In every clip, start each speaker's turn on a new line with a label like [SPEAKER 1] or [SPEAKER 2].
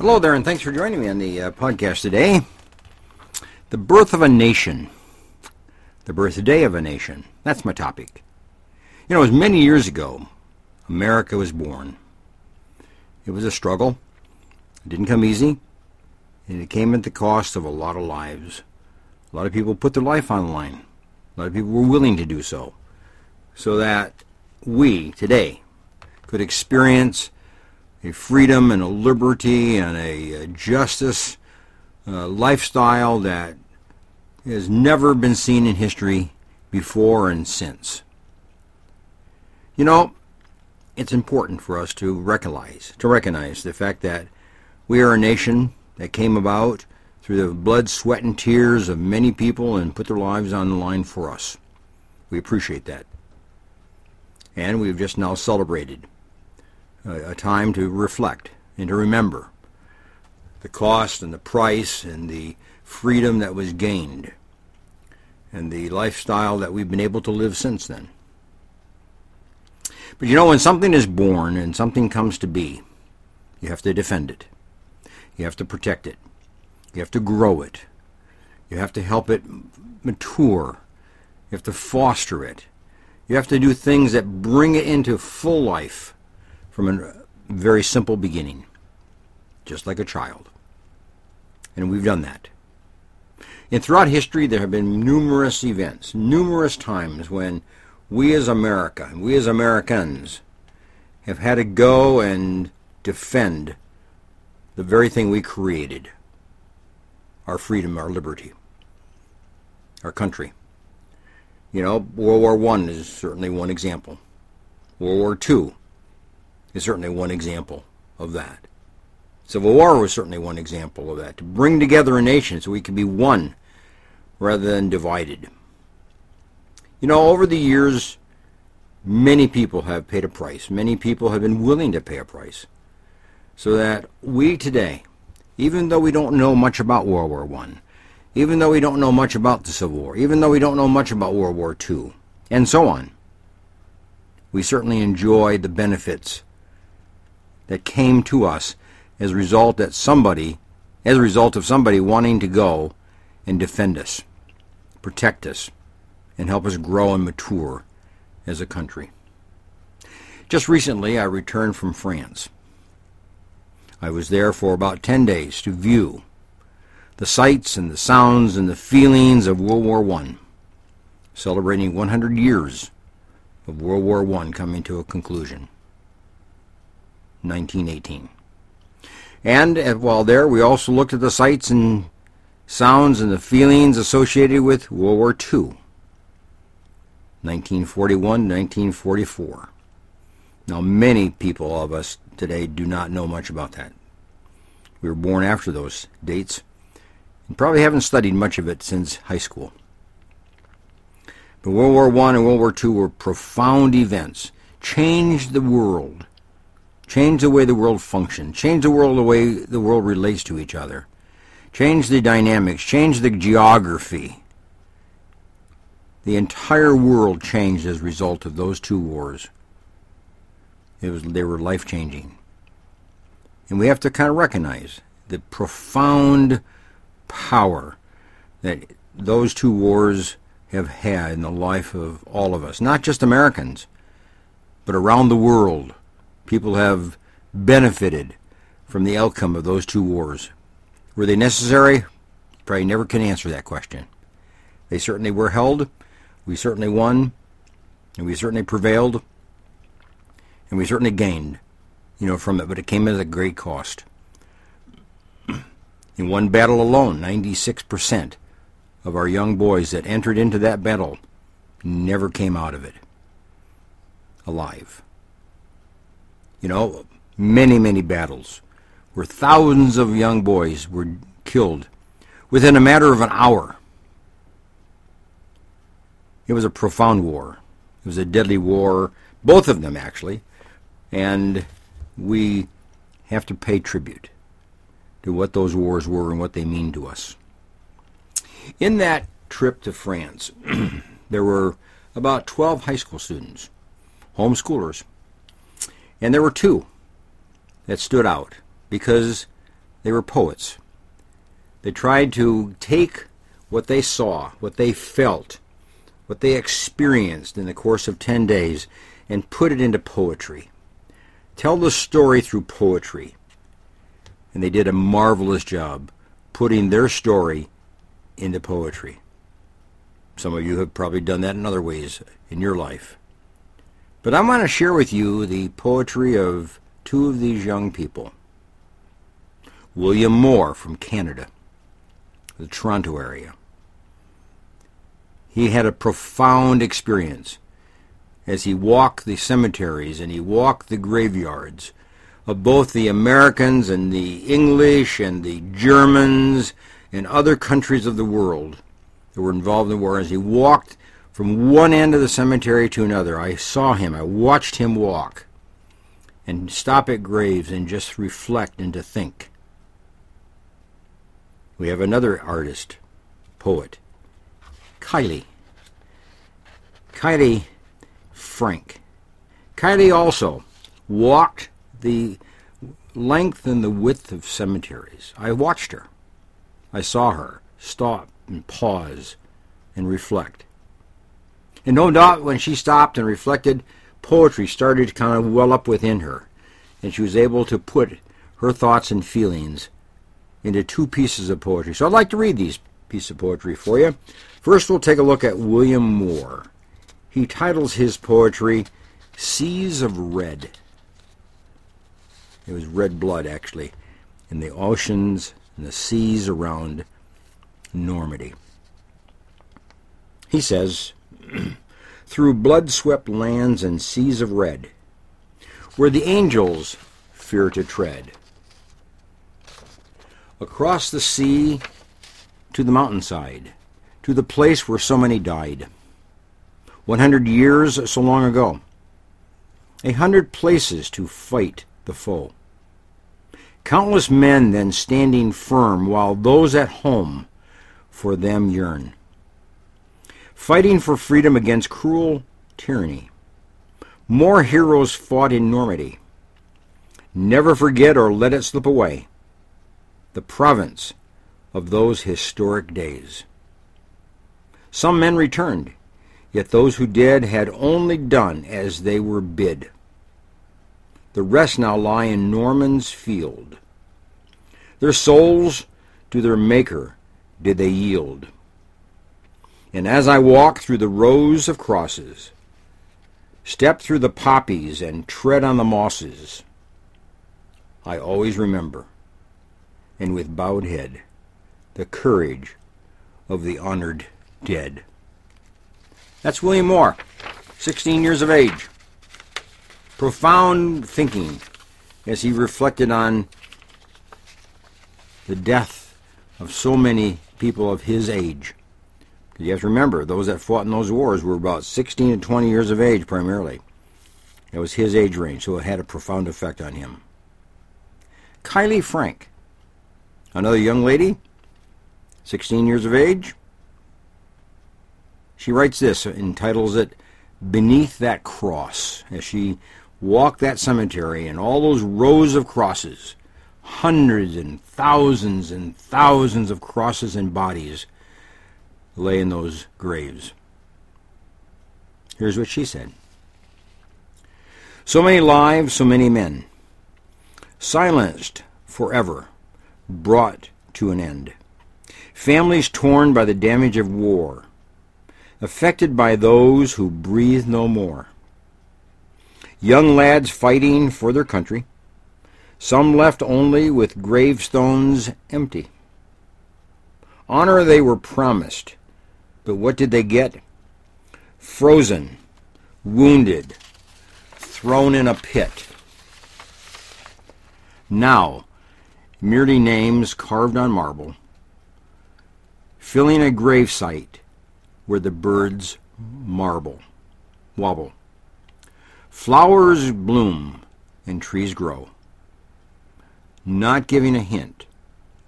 [SPEAKER 1] Hello there, and thanks for joining me on the uh, podcast today. The birth of a nation. The birthday of a nation. That's my topic. You know, it was many years ago America was born. It was a struggle. It didn't come easy, and it came at the cost of a lot of lives. A lot of people put their life on the line. A lot of people were willing to do so, so that we, today, could experience a freedom and a liberty and a, a justice uh, lifestyle that has never been seen in history before and since. You know, it's important for us to recognize to recognize the fact that we are a nation that came about through the blood, sweat, and tears of many people and put their lives on the line for us. We appreciate that. And we've just now celebrated a, a time to reflect and to remember the cost and the price and the freedom that was gained and the lifestyle that we've been able to live since then. But you know, when something is born and something comes to be, you have to defend it. You have to protect it. You have to grow it. You have to help it mature. You have to foster it. You have to do things that bring it into full life from a very simple beginning, just like a child. And we've done that. And throughout history, there have been numerous events, numerous times when we as America, we as Americans, have had to go and defend the very thing we created our freedom, our liberty, our country. You know, World War One is certainly one example. World War Two is certainly one example of that. Civil War was certainly one example of that. To bring together a nation so we can be one rather than divided. You know, over the years, many people have paid a price. Many people have been willing to pay a price. So that we today, even though we don't know much about World War One, even though we don't know much about the Civil War, even though we don't know much about World War II, and so on, we certainly enjoy the benefits that came to us as a result that somebody as a result of somebody wanting to go and defend us, protect us, and help us grow and mature as a country. Just recently I returned from France. I was there for about 10 days to view the sights and the sounds and the feelings of World War I, celebrating 100 years of World War I coming to a conclusion. 1918. And uh, while there, we also looked at the sights and sounds and the feelings associated with World War II. 1941, 1944. Now, many people of us today do not know much about that. We were born after those dates and probably haven't studied much of it since high school. But World War I and World War II were profound events, changed the world Change the way the world functions. Change the world the way the world relates to each other. Change the dynamics. Change the geography. The entire world changed as a result of those two wars. It was they were life changing. And we have to kind of recognize the profound power that those two wars have had in the life of all of us, not just Americans, but around the world people have benefited from the outcome of those two wars. Were they necessary? Probably never can answer that question. They certainly were held. We certainly won. And we certainly prevailed. And we certainly gained, you know, from it. But it came at a great cost. In one battle alone, 96% of our young boys that entered into that battle never came out of it alive you know, many, many battles where thousands of young boys were killed within a matter of an hour. It was a profound war. It was a deadly war, both of them actually, and we have to pay tribute to what those wars were and what they mean to us. In that trip to France, there were about 12 high school students, homeschoolers, and there were two that stood out because They were poets. They tried to take what they saw, what they felt, what they experienced in the course of 10 days, and put it into poetry. Tell the story through poetry. And they did a marvelous job putting their story into poetry. Some of you have probably done that in other ways in your life. But I want to share with you the poetry of two of these young people. William Moore from Canada, the Toronto area. He had a profound experience as he walked the cemeteries and he walked the graveyards of both the Americans and the English and the Germans and other countries of the world that were involved in the war. As he walked from one end of the cemetery to another, I saw him, I watched him walk and stop at graves and just reflect and to think. We have another artist, poet, Kylie. Kylie Frank. Kylie also walked the length and the width of cemeteries. I watched her. I saw her stop and pause and reflect. And no doubt when she stopped and reflected, poetry started to kind of well up within her, and she was able to put her thoughts and feelings into two pieces of poetry. So I'd like to read these pieces of poetry for you. First, we'll take a look at William Moore. He titles his poetry Seas of Red. It was red blood, actually, in the oceans and the seas around Normandy. He says, Through blood swept lands and seas of red, where the angels fear to tread. Across the sea to the mountainside, to the place where so many died. One hundred years so long ago. A hundred places to fight the foe. Countless men then standing firm while those at home for them yearn. Fighting for freedom against cruel tyranny. More heroes fought in Normandy. Never forget or let it slip away. The province of those historic days. Some men returned, yet those who did had only done as they were bid. The rest now lie in Norman's field. Their souls to their Maker did they yield. And as I walk through the rows of crosses, step through the poppies and tread on the mosses, I always remember, and with bowed head, the courage of the honored dead. That's William Moore, 16 years of age. Profound thinking as he reflected on the death of so many people of his age. You have to remember, those that fought in those wars were about 16 and 20 years of age primarily. It was his age range, so it had a profound effect on him. Kylie Frank, another young lady, 16 years of age. She writes this, entitles it Beneath That Cross, as she walked that cemetery and all those rows of crosses hundreds and thousands and thousands of crosses and bodies lay in those graves. Here's what she said So many lives, so many men, silenced forever, brought to an end. Families torn by the damage of war, affected by those who breathe no more. Young lads fighting for their country, some left only with gravestones empty. Honor they were promised, but what did they get? Frozen, wounded, thrown in a pit. Now, merely names carved on marble, filling a gravesite where the birds marble, wobble. Flowers bloom and trees grow not giving a hint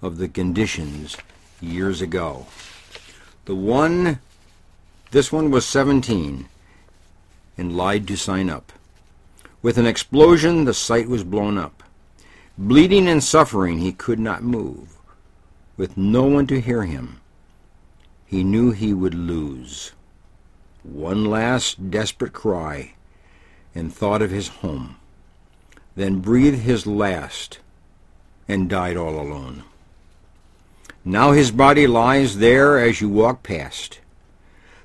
[SPEAKER 1] of the conditions years ago. The one, this one was 17 and lied to sign up. With an explosion, the site was blown up. Bleeding and suffering, he could not move. With no one to hear him, he knew he would lose. One last desperate cry, and thought of his home, then breathed his last, and died all alone. Now his body lies there as you walk past.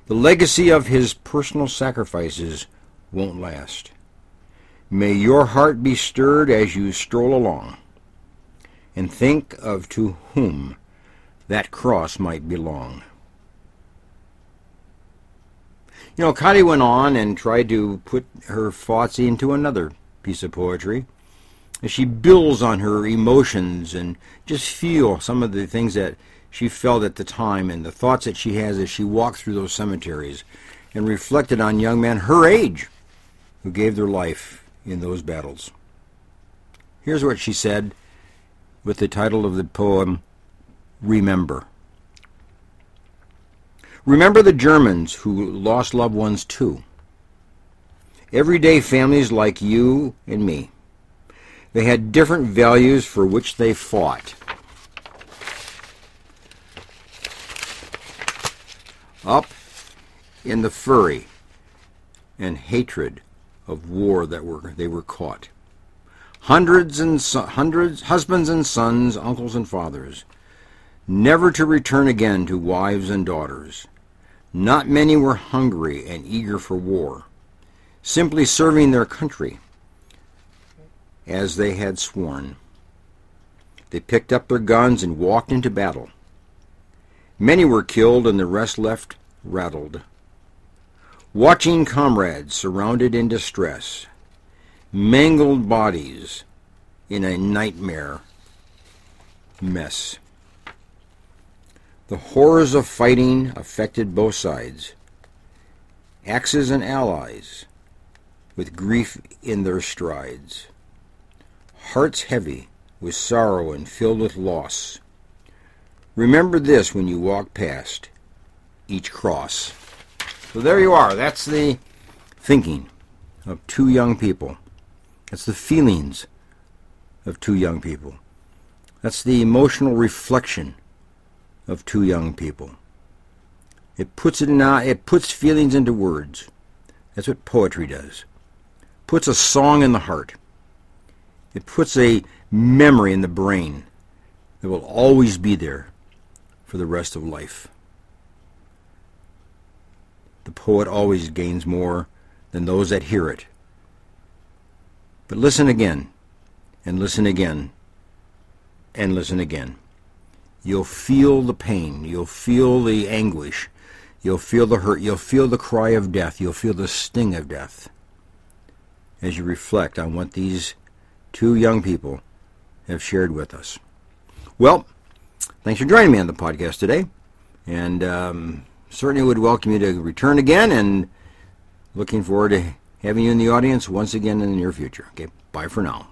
[SPEAKER 1] The legacy of his personal sacrifices won't last. May your heart be stirred as you stroll along, and think of to whom that cross might belong. You know, Kadi went on and tried to put her thoughts into another piece of poetry. She builds on her emotions and just feel some of the things that she felt at the time and the thoughts that she has as she walked through those cemeteries and reflected on young men her age who gave their life in those battles. Here's what she said with the title of the poem, Remember. Remember the Germans who lost loved ones too. Everyday families like you and me. They had different values for which they fought. Up in the fury and hatred of war that were they were caught. Hundreds and hundreds, husbands and sons, uncles and fathers, never to return again to wives and daughters. Not many were hungry and eager for war, simply serving their country as they had sworn. They picked up their guns and walked into battle. Many were killed and the rest left rattled. Watching comrades surrounded in distress, mangled bodies in a nightmare mess. The horrors of fighting affected both sides. Axis and allies, with grief in their strides. Hearts heavy with sorrow and filled with loss. Remember this when you walk past each cross. So there you are. That's the thinking of two young people. That's the feelings of two young people. That's the emotional reflection of two young people. It puts it in, it puts feelings into words. That's what poetry does. Puts a song in the heart. It puts a memory in the brain that will always be there for the rest of life. The poet always gains more than those that hear it. But listen again, and listen again, and listen again. You'll feel the pain. You'll feel the anguish. You'll feel the hurt. You'll feel the cry of death. You'll feel the sting of death as you reflect on what these two young people have shared with us. Well, thanks for joining me on the podcast today. And um, certainly would welcome you to return again and looking forward to having you in the audience once again in the near future. Okay, bye for now.